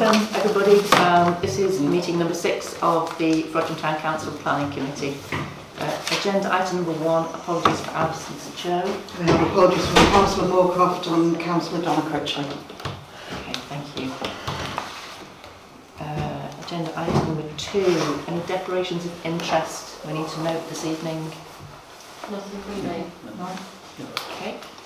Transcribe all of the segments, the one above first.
welcome everybody. Um, this is meeting number six of the Frodsham Town Council Planning Committee. Uh, agenda item number one, apologies for absence of Joe. We have apologies from Councillor Moorcroft and Councillor Donna Critchley. Okay, thank you. Uh, agenda item number two, any declarations of interest we need to note this evening? Nothing from me. Okay.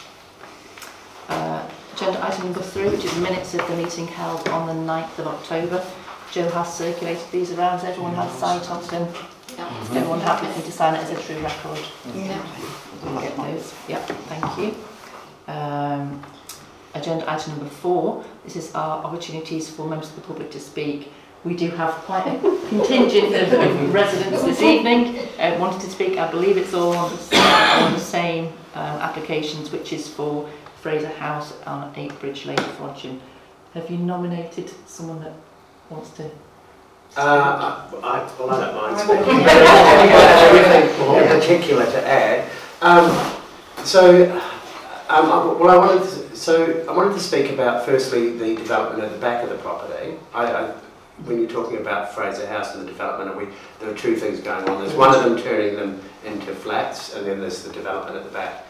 Agenda item number three, which is minutes of the meeting held on the 9th of October. Joe has circulated these around, so everyone has sight of them. Yeah. Everyone happy for me to sign it as a true record? Yeah. Get those. Yep, thank you. Um, agenda item number four, this is our opportunities for members of the public to speak. We do have quite a contingent of, of residents this evening uh, wanted to speak. I believe it's all on the, on the same um, applications, which is for Fraser House on 8 Bridge Lane, Frodsham. Have you nominated someone that wants to? Uh, I, I, well, I don't mind speaking. Anything in particular to add. Um, so, um, I, well, I wanted to, so I wanted to speak about firstly the development at the back of the property. I, I, when you're talking about Fraser House and the development, we, there are two things going on. There's one of them turning them into flats, and then there's the development at the back.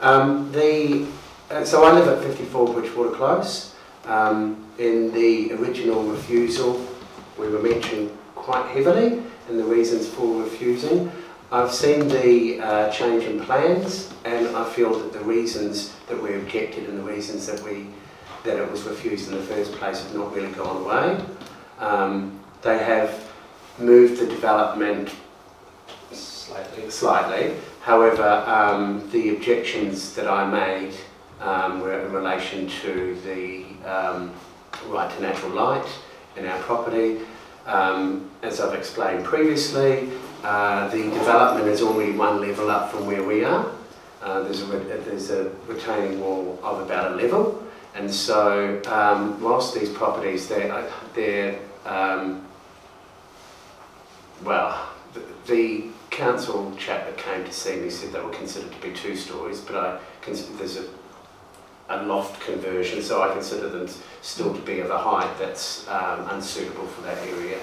Um, the, uh, so I live at 54 Bridgewater Close. Um, in the original refusal, we were mentioned quite heavily in the reasons for refusing. I've seen the uh, change in plans, and I feel that the reasons that we objected and the reasons that we that it was refused in the first place have not really gone away. Um, they have moved the development slightly. Slightly. However, um, the objections that I made um, were in relation to the um, right to natural light in our property. Um, as I've explained previously, uh, the development is only one level up from where we are. Uh, there's, a, re- there's a retaining wall of about a level, and so um, whilst these properties they're, they're um, well, the, the council chap that came to see me said they were considered to be two stories, but I there's a a loft conversion, so I consider them still to be of a height that's um, unsuitable for that area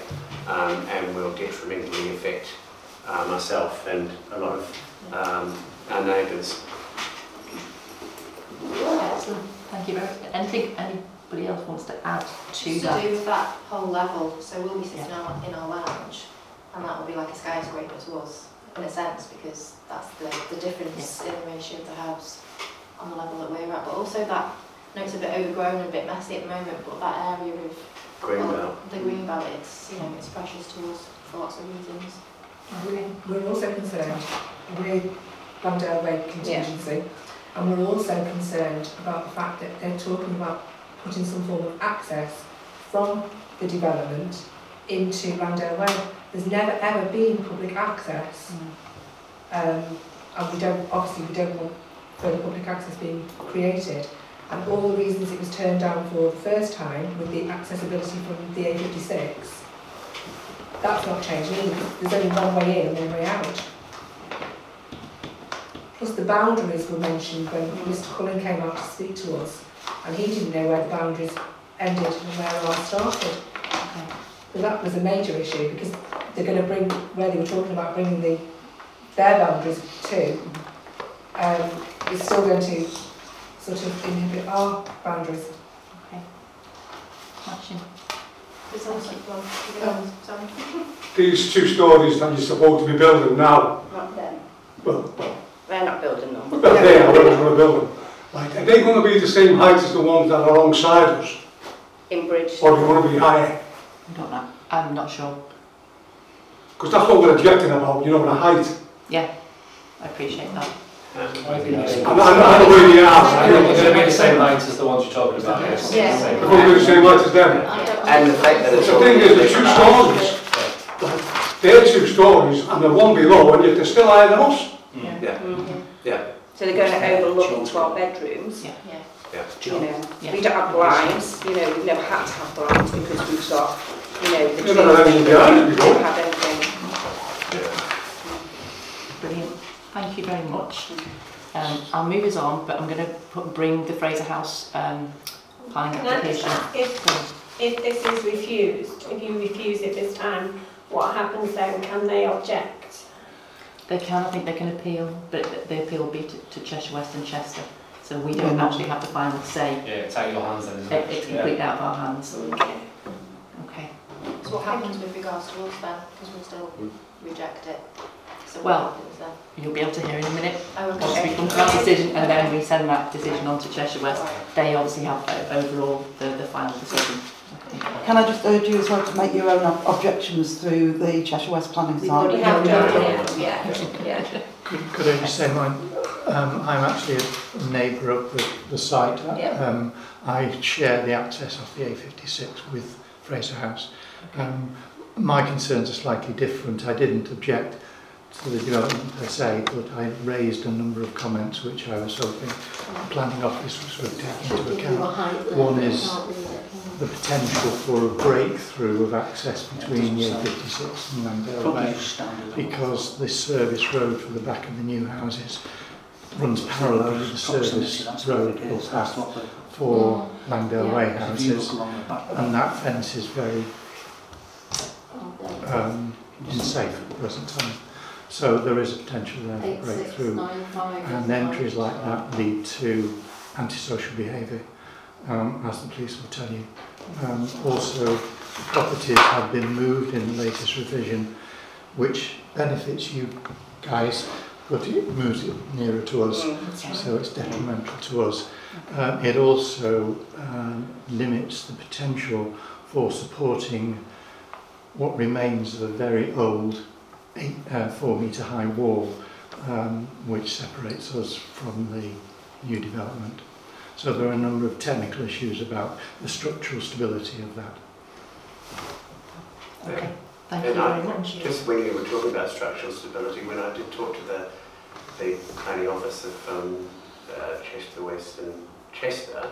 um, and will detrimentally affect uh, myself and a lot of um, our neighbours. Excellent. Thank you very much. Anything anybody else wants to add to To that? do with that whole level, so we'll be sitting our, in our lounge, and that will be like a skyscraper to us, in a sense, because that's the, the difference in the ratio of the house on the level that we're at, but also that, I know it's a bit overgrown and a bit messy at the moment, but that area of Greenbelt. well, the green belt, it's, you know, it's precious to us for lots of reasons. We- We're also concerned with Langdale Way contingency, and we're also concerned about the fact that they're talking about putting some form of access from the development into Langdale Way. There's never ever been public access, um, and we don't, obviously, we don't want further public access being created. And all the reasons it was turned down for the first time with the accessibility from the A56, that's not changed either. There's only one way in and one way out. Plus the boundaries were mentioned when Mr Cullen came out to speak to us and he didn't know where the boundaries ended and where ours started. So that was a major issue because they're going to bring, where they were talking about bringing the, their boundaries to, um, it's still going to sort of inhibit our boundaries. Okay. Matching. It sounds like, well, you go. These two stories that you're supposed to be building now, Not them. well, well, They're not building them. but they are, whoever's going to build them. Like, are they going to be the same height as the ones that are alongside us? In Bridge. Or do you want to be higher? I don't know. I'm not sure. Because that's what we're objecting about, you know, the height. Yeah, I appreciate that. I think it's And I, I know where the going to be the same as the ones you're talking about. yes. Yeah. Same. going to be the same as them. And the fact that it's The thing is, the two stories, they're two stories and the one below, and yet they're still higher than us. Yeah, Mhm. yeah, So they're going to overlook into our bedrooms, Yeah. Yeah. you know. Yeah. We don't have blinds, you know, we've never had to have blinds because we've got, you know, the You've never had anything behind it We before. have Thank you very much. Um, I'll move us on, but I'm going to put, bring the Fraser House um, planning Can application. if if this is refused, if you refuse it this time, what happens then? Can they object? They can, I think they can appeal, but the appeal will be to, to Cheshire West and Chester. So we don't Yeah. actually have the final say. Yeah, it's out of your hands then, isn't It, it? it's Yeah. completely out of our hands. Okay. Okay. So what happens with regards to us then? Because we'll still reject it. So Well- what happens then? You'll be able to hear in a minute Oh, once we okay. come to our decision and then we send that decision on to Cheshire West. They obviously have o- overall the, the final decision. Can I just urge you as well to make your own ob- objections through the Cheshire West Planning We've side? already We have done done it. it, yeah, yeah. Could, could I just say mine, um, I'm actually a neighbour of the, the site. Yeah. Um, I share the access off the A56 with Fraser House. Um, my concerns are slightly different. I didn't object to the development per se, but I raised a number of comments which I was hoping the planning office was sort of taking into account. One is the potential for a breakthrough of access between the A56 and Mandela Way because this service road for the back of the new houses runs parallel with the service road or path for Langdale Way houses. and that fence is very um, unsafe at the present time. So there is a potential there for breakthrough. and entries like that lead to antisocial behaviour, um, as the police will tell you. Um, also, properties have been moved in the latest revision, which benefits you guys, but it moves it nearer to us, so it's detrimental to us. Um, it also um, limits the potential for supporting what remains of a very old eight, uh, four metre high wall, um, which separates us from the new development. So there are a number of technical issues about the structural stability of that. Okay. Thank you And I- very much. Just when you were talking about structural stability, when I did talk to the, the planning office of um, uh, Cheshire West and Chester,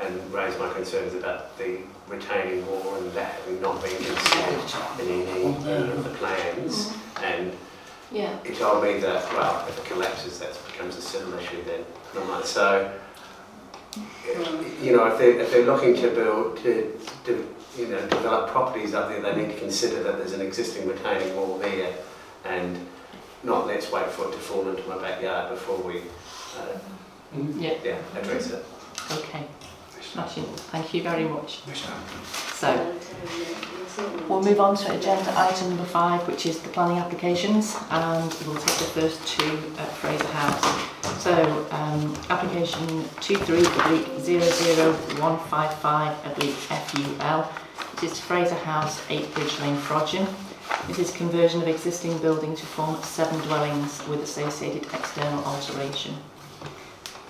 and raised my concerns about the retaining wall and that having not been considered in any, any of the plans, and Yeah. he told me that, well, if it collapses, that becomes a civil issue then. And I'm like, so, you know, if they're, if they're looking to build, to, to, you know, develop properties up there, they need to consider that there's an existing retaining wall there, and not let's wait for it to fall into my backyard before we, uh, Yeah, yeah, address it. okay. Smashing. Thank you very much. So, we'll move on to agenda item number five, which is the planning applications, and we'll take the first two at Fraser House. So, um, application 23 oblique 00155 oblique FUL, which is Fraser House, 8 Bridge Lane, Frodsham. This is conversion of existing building to form seven dwellings with associated external alteration.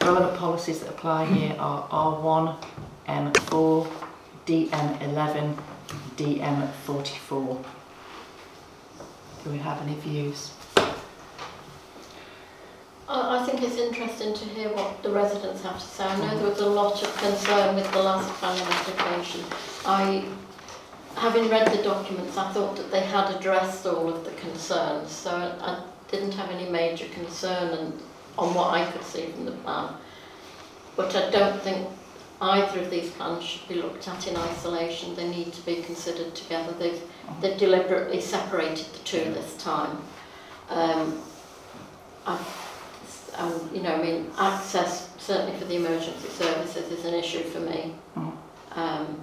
Relevant policies that apply here are R1, M4, DM11, DM44. Do we have any views? I I think it's interesting to hear what the residents have to say. I know mm-hmm. there was a lot of concern with the last planning application. I, having read the documents, I thought that they had addressed all of the concerns, so I I didn't have any major concern and, on what I could see from the plan. But I don't think either of these plans should be looked at in isolation. They need to be considered together. They've, they've deliberately separated the two this time. Um, I um, you know, I mean, access, certainly for the emergency services, is an issue for me. Um,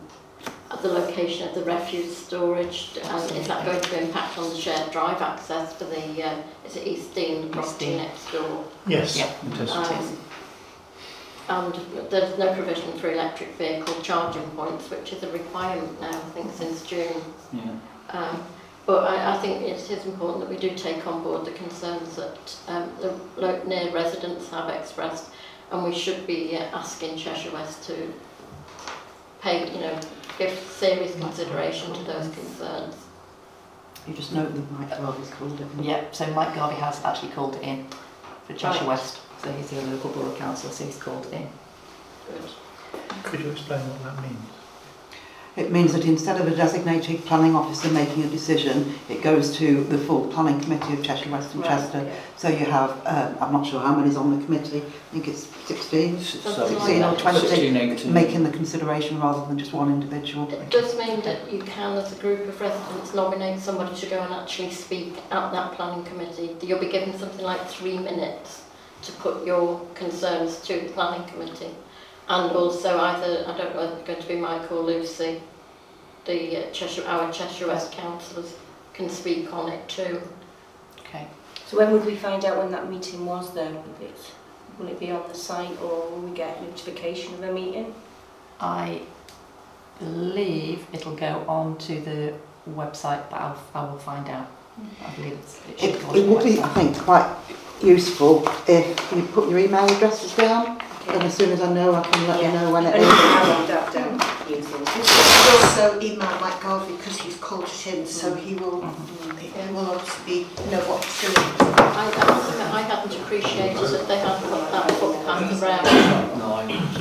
at the location of the refuse storage, and is that going to impact on the shared drive access for the, uh, is it East Dean, the property next door? Yes, Yeah. it is. And there's no provision for electric vehicle charging points, which is a requirement now, I think, since June. Yeah. Um, but I, I think it is important that we do take on board the concerns that um, the lo- near residents have expressed, and we should be uh, asking Cheshire West to pay, you know, give serious consideration to those concerns. You just note that Mike Garvey's called it. Yep, so Mike Garvey has actually called it in for Cheshire Right. West. So he's the local borough councillor, so he's called in. Good. Could you explain what that means? It means that instead of a designated planning officer making a decision, it goes to the full planning committee of Cheshire West and Right, Chester. yeah. So you have, um, I'm not sure how many's on the committee, I think it's 16, Something like 16 or 20, 16, 18. making the consideration rather than just one individual. It does mean that you can, as a group of residents, nominate somebody to go and actually speak at that planning committee. You'll be given something like three minutes to put your concerns to the planning committee. And also either, I don't know whether it's going to be Mike or Lucy, the uh, Cheshire, our Cheshire West councillors can speak on it too. Okay. So when would we find out when that meeting was then? Will it, will it be on the site or will we get notification of a meeting? I believe it'll go on to the website, but I'll, I will find out. I believe it's, it It, it would be, I think, quite useful if you put your email addresses down, and as soon as I know, I can let you know when it And is. how long that down meetings? And also email Mike Garvey because he's called it in, so mm. he will, mm-hmm. he will obviously know what he's doing. I, I must admit, I hadn't appreciated that they had put that footpath around.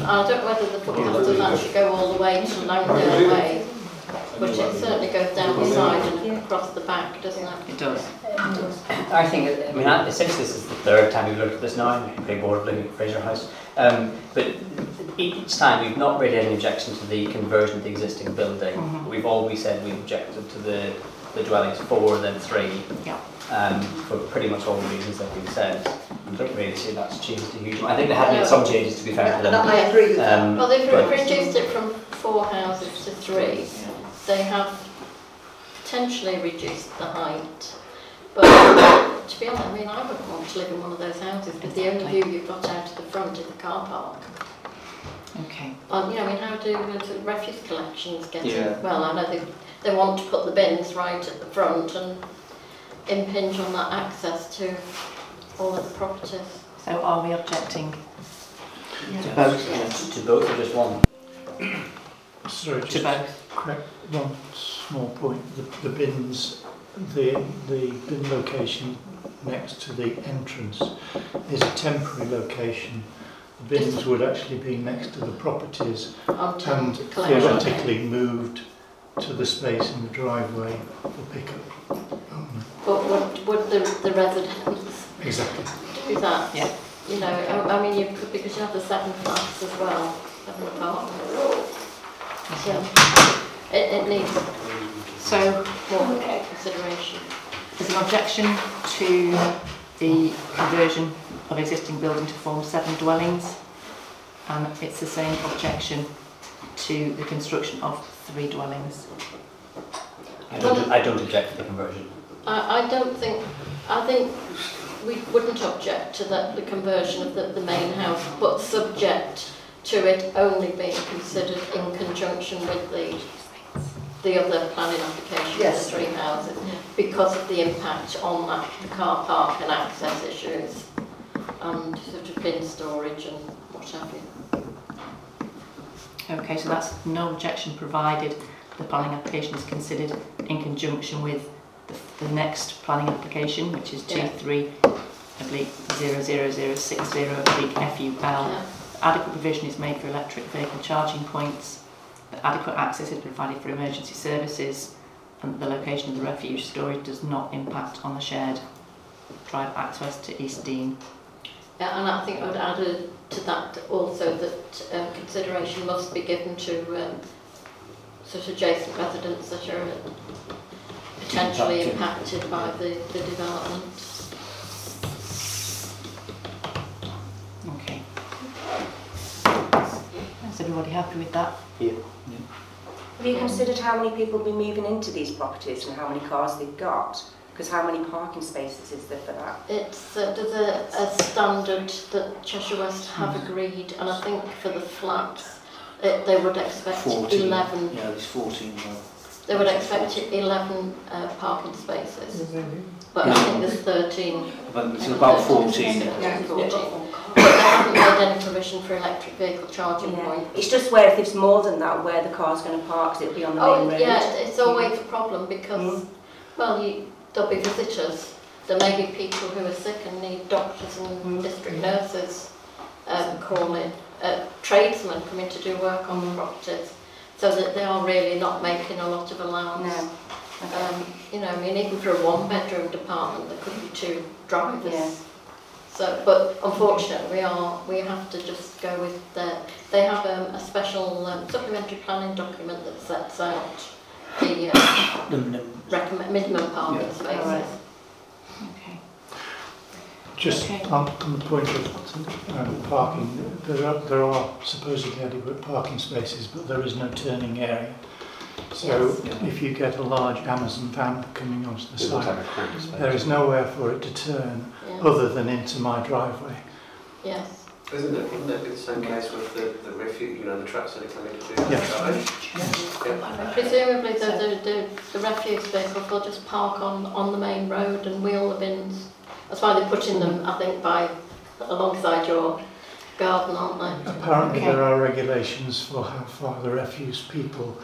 I don't know whether the footpath does actually go all the way to Langdale Way, but it certainly goes down the side and across the back, doesn't it? It does. I think, I mean, I- essentially this is the third time we've looked at this now, in Big Board looking at Fraser House. Um, but each time we've not really had any objection to the conversion of the existing building. Mhm. We've always said we objected to the, the dwellings four and then three. Yeah. Um, for pretty much all the reasons that we've said. I don't really see that's changed a huge amount. I think there have been some changes to be fair to And them. I agree with that. Um, Well, they've reduced it from four houses to three. They have potentially reduced the height. But to be honest, I mean, I wouldn't want to live in one of those houses, but the only view you've got out of the front is the car park. Okay. Um, you know, I mean, how do the refuse collections get Yeah. in? Well, I know they, they want to put the bins right at the front and impinge on that access to all of the properties. So are we objecting? To both. Yes. To both or just one? Sorry, To just both? correct one small point. The, the bins, the, the bin location next to the entrance is a temporary location. The bins would actually be next to the properties Onto and collection. theoretically moved to the space in the driveway for pickup only. But would, would the, the residents Exactly. do that? Yeah. You know, I, I mean, you because you have the seven flats as well, seven apartments. So, it, it needs So more consideration. there's an objection to the conversion of existing building to form seven dwellings. And it's the same objection to the construction of three dwellings. I don't, I don't object to the conversion. I, I don't think, I think we wouldn't object to that, the conversion of the, the main house, but subject to it only being considered in conjunction with the, the other planning application, the Yes. three houses, because of the impact on that, the car park and access issues, and sort of bin storage and what have you. Okay, so that's no objection provided the planning application is considered in conjunction with the, the next planning application, which is Yeah. 23 oblique 00060 oblique FUL. Yeah. Adequate provision is made for electric vehicle charging points. that Adequate access is provided for emergency services, and the location of the refuge storage does not impact on the shared drive access to East Dean. Yeah, and I think I would add uh, to that also that um, consideration must be given to um, sort of adjacent residents that are potentially Impacted. impacted by the, the development. Okay. Is everybody happy with that? Yeah. Have you considered how many people will be moving into these properties and how many cars they've got? Because how many parking spaces is there for that? It's uh, there's a, a standard that Cheshire West have agreed, and I think for the flats, it, they would expect 14. 11. Yeah, there's 14 now. They would expect 11 uh, parking spaces, but I think there's 13 But there's about 14. Yeah, 14. But they haven't made any provision for electric vehicle charging Yeah. point. It's just where if it's more than that, where the car's going to park, 'cause it'll be on the main Oh, road. yeah, it's always a problem because, Mm. well, you, there'll be visitors. There may be people who are sick and need doctors and district nurses um, calling, uh, tradesmen coming to do work on the properties. so that they are really not making a lot of allowance. No. Um, you know, I mean, even for a one-bedroom department, there could be two drivers. Yeah. So, but unfortunately, we are we have to just go with the. They have um, a special um, supplementary planning document that sets out the uh, The minimum. recommend minimum parking Yeah. spaces. Alright. Okay. Just Okay. on, on the point of um, parking, there are, there are supposedly adequate parking spaces, but there is no turning area. So Yes. if you get a large Amazon van coming onto the It site, like a cramped space. there is nowhere for it to turn Yeah. Other than into my driveway. Yes. Isn't it, wouldn't it be the same case with the, the refuge, you know, the trucks that are coming to do Yeah. that? Yeah. Presumably, the, the, the, the refuse vehicles will just park on, on the main road and wheel the bins. That's why they're putting them, I think, by alongside your garden, aren't they? Apparently Okay. there are regulations for how far the refuse people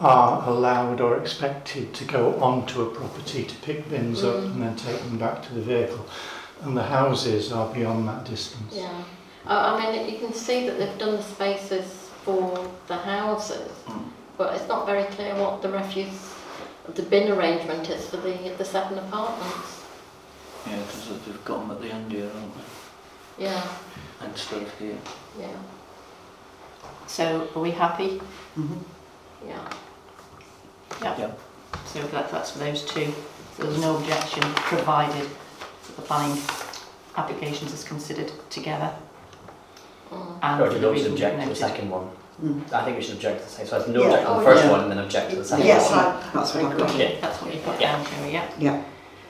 are allowed or expected to go onto a property to pick bins up Mm. and then take them back to the vehicle. And the houses are beyond that distance. Yeah. I, I mean, you can see that they've done the spaces for the houses, Mm. but it's not very clear what the refuse, the bin arrangement is for the, the seven apartments. Yeah, because they've got them at the end here, haven't they? Yeah, Instead of here. yeah, So are we happy? Mhm. yeah. Yeah. Yeah. So that, that's for those two. So there's no objection provided that the planning applications is considered together. Mm. And Or for do the we reasons object to the noted. second one? Mm. I think we should object to the second. So it's no Yeah. object to Oh, the first yeah. one and then object to the second Yes, one. I, That's what I've got. Yeah, that's what you've got Yeah. down here, yeah.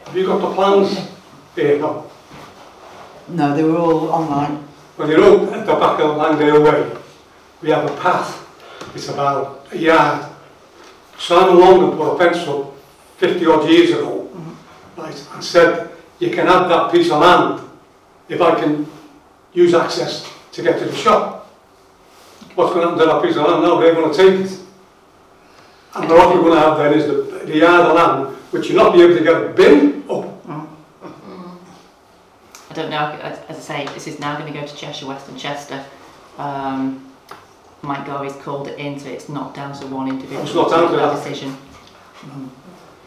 Have you got the plans here? No. No, they were all online. When you look at the back of Langdale Way, we have a path. It's about a yard. Simon Longman put a fence up 50 odd years ago, right, and said, you can have that piece of land if I can use access to get to the shop. What's going to happen to that piece of land now? They're going to take it. And what we're going to have then is the, the yard of land, which you'll not be able to get a bin up. Mm. Mm. I don't know, as, as I say, this is now going to go to Cheshire West and Chester. Um, Mike Garvey's called it in, so it's not down to one individual. It's not down to that. decision. But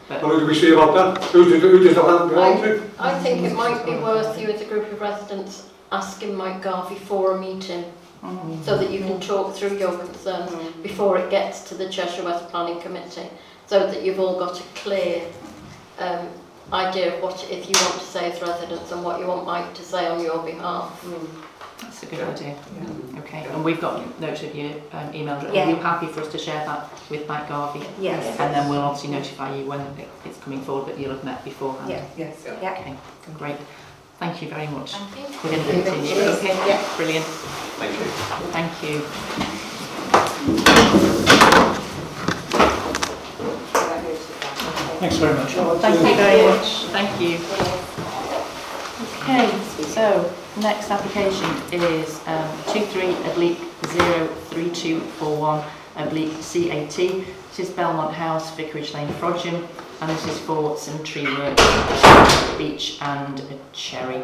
What do we see about that? Who does, who does the land belong to? I think it might be worth you as a group of residents asking Mike Garvey for a meeting Mm. so that you can talk through your concerns before it gets to the Cheshire West Planning Committee, so that you've all got a clear um, idea of what if you want to say as residents and what you want Mike to say on your behalf. That's a good idea. Okay, and we've got notes of your um, email address. Yeah. Are you happy for us to share that with Mike Garvey? Yes. And then we'll obviously notify you when it- it's coming forward, but you'll have met beforehand. Yeah. Yes. Yeah. Okay, great. Thank you very much. Thank you. We're going to continue. Okay, Yeah. brilliant. Thank you. Thank you. Thanks very much. Thank you very much. Thank you. Okay, so next application is um, 23 oblique 03241 oblique CAT. This is Belmont House, Vicarage Lane, Frodsham, and this is for some tree work, beech and a cherry.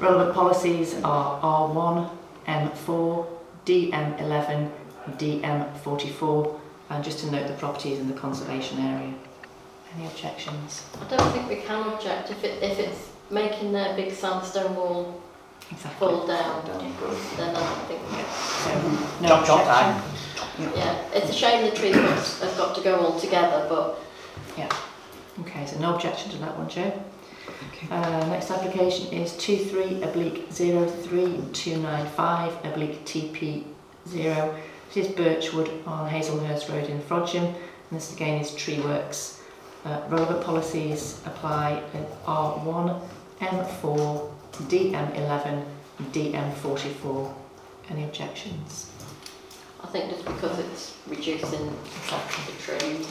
Relevant policies are R1, M4, DM11, DM44, and just to note the property is in the conservation area. Any objections? I don't think we can object if it if it's making their big sandstone wall Exactly. fall down. Then I don't think. No Chop, chop objection. Yeah, it's a shame the trees have have got to go all together, but Yeah. Okay, so no objection to that one, Joe. Okay. Uh, next application is 23 oblique 03295 oblique TP 0. This is Birchwood on Hazelhurst Road in Frodsham, and this again is tree works. Uh, relevant policies apply at R1, M4, DM11, DM44. Any objections? I think just because it's reducing the tree.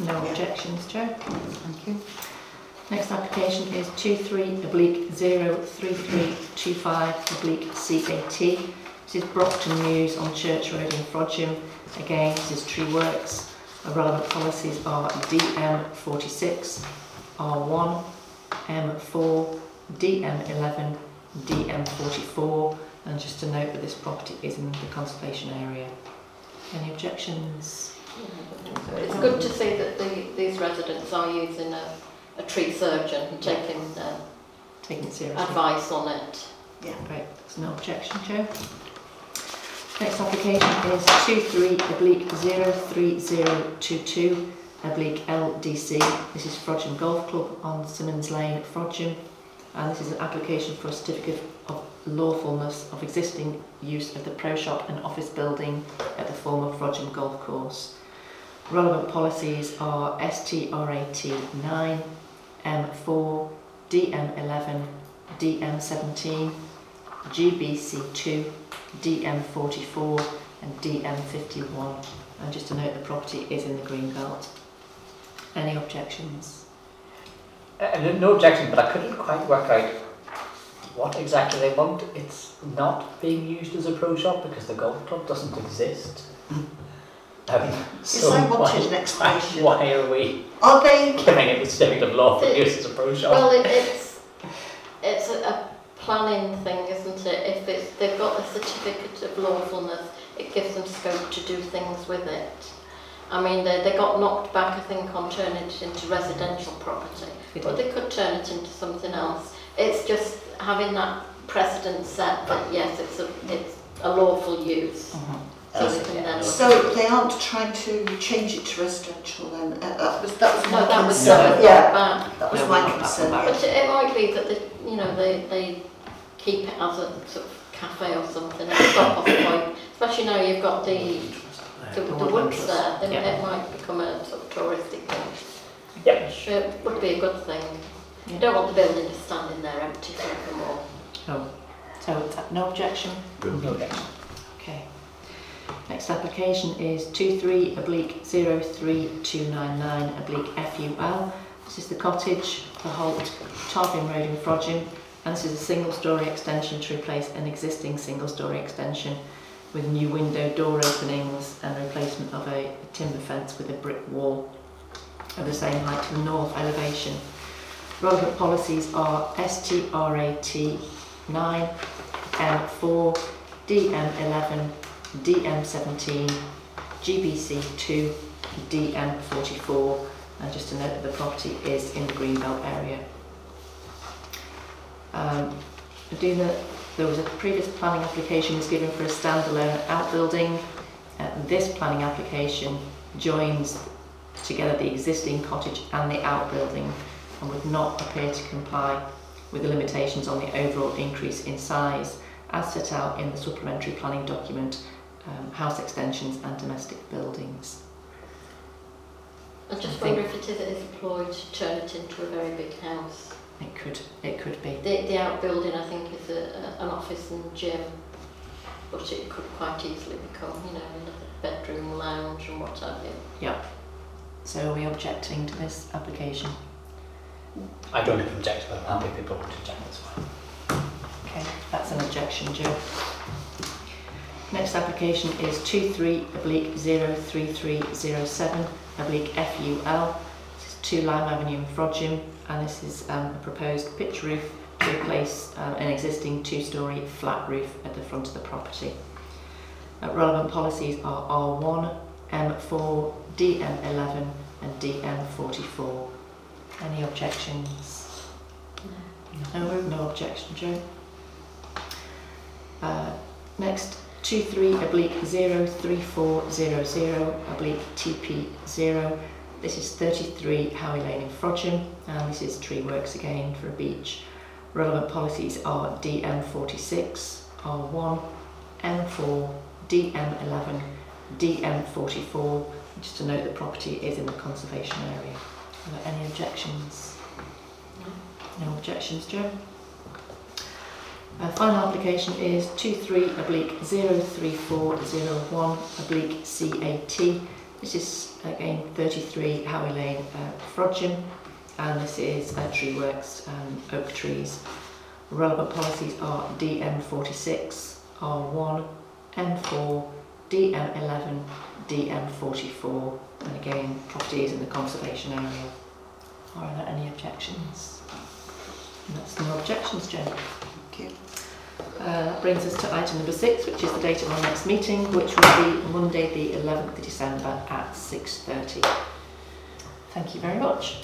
No Yeah. objections, Joe? Thank you. Next application is 23 oblique 03325 oblique CAT. This is Brockton News on Church Road in Frodsham. Again, this is Tree Works. The relevant policies are DM46, R1, M4, DM11, DM44. And just to note that this property is in the conservation area. Any objections? So it's good to see that the, these residents are using a, a tree surgeon and taking uh, Taking seriously. advice on it. Yeah. Great, there's no objection, Joe. Next application is 23 oblique 03022 oblique LDC. This is Frodsham Golf Club on Simons Lane, Frodsham. And this is an application for a certificate of lawfulness of existing use of the pro shop and office building at the former Frodsham Golf Course. Relevant policies are STRAT 9, M4, DM11, DM17, GBC2, DM44 and DM51. And just to note, the property is in the green belt. Any objections? Uh, no- objection, but I couldn't quite work out what exactly they want. It's not being used as a pro shop because the golf club doesn't exist. Um, Yes, I wanted an explanation. Why are we Are they, giving it the certificate of lawful The- use as a pro shop? Well, it, it's it's a, a planning thing, isn't it? If it's, they've got a certificate of lawfulness, it gives them scope to do things with it. I mean, they, they got knocked back, I think, on turning it into residential property, but they could turn it into something else. It's just having that precedent set that yes, it's a it's a lawful use. So they can then. so they aren't trying to change it to residential then? Uh, That was, that was my No, that was concern. so Yeah, back. that was No, my concern, yeah. But it, it might be that they, you know, they, they keep it as a sort of cafe or something, a stop off point. Especially now you've got the, the, the woods there, then Yeah. it might become a sort of touristic thing. Yep. Which uh, would be a good thing. You don't want the building just standing there empty forevermore. No. So, uh, no objection? No objection. Okay. Next application is 23 oblique 03299 oblique FUL. This is the cottage, the Holt, Tarvin Road in Frodsham, and this is a single storey extension to replace an existing single storey extension with new window door openings and replacement of a timber fence with a brick wall of the same height to the north elevation. Relevant policies are STRAT 9, M4, DM11, DM17, GBC2, DM44, and just to note that the property is in the Greenbelt area. Um, do know there was a previous planning application was given for a standalone outbuilding. Uh, this planning application joins together the existing cottage and the outbuilding and would not appear to comply with the limitations on the overall increase in size as set out in the supplementary planning document, um, house extensions and domestic buildings. I just I wonder if it is, it is employed to turn it into a very big house. It could, it could be. The, the outbuilding, I think, is a, a, an office and gym, but it could quite easily become, you know, another bedroom, lounge and what have you. So are we objecting to this application? I don't object, but I'm happy people want to object, that's fine. Okay, that's an objection, Joe. Next application is 23 oblique 03307 oblique FUL. 2 Lime Avenue in Frodsham, and this is um, a proposed pitch roof to replace uh, an existing two-storey flat roof at the front of the property. Uh, relevant policies are R1, M4, DM11 and DM44. Any objections? No, no objection, Joe. Uh, next, 23 oblique 03400 oblique TPO. This is 33 Howey Lane in Frodsham, and this is tree works again for a beech. Relevant policies are DM46, R1, M4, DM11, DM44. Just to note the property is in the conservation area. Are there any objections? No objections, Joe? Uh, final application is 23 oblique 03401 oblique CAT. This is again 33 Howey Lane, uh, Frodsham, and this is uh, tree works, um, oak trees. Relevant policies are DM46, R1, M4, DM11, DM44, and again property is in the conservation area. Are there any objections? And that's no objections, Jen. Thank you. Uh, brings us to item number six, which is the date of our next meeting, which will be Monday the 11th of December at 6.30. Thank you very much.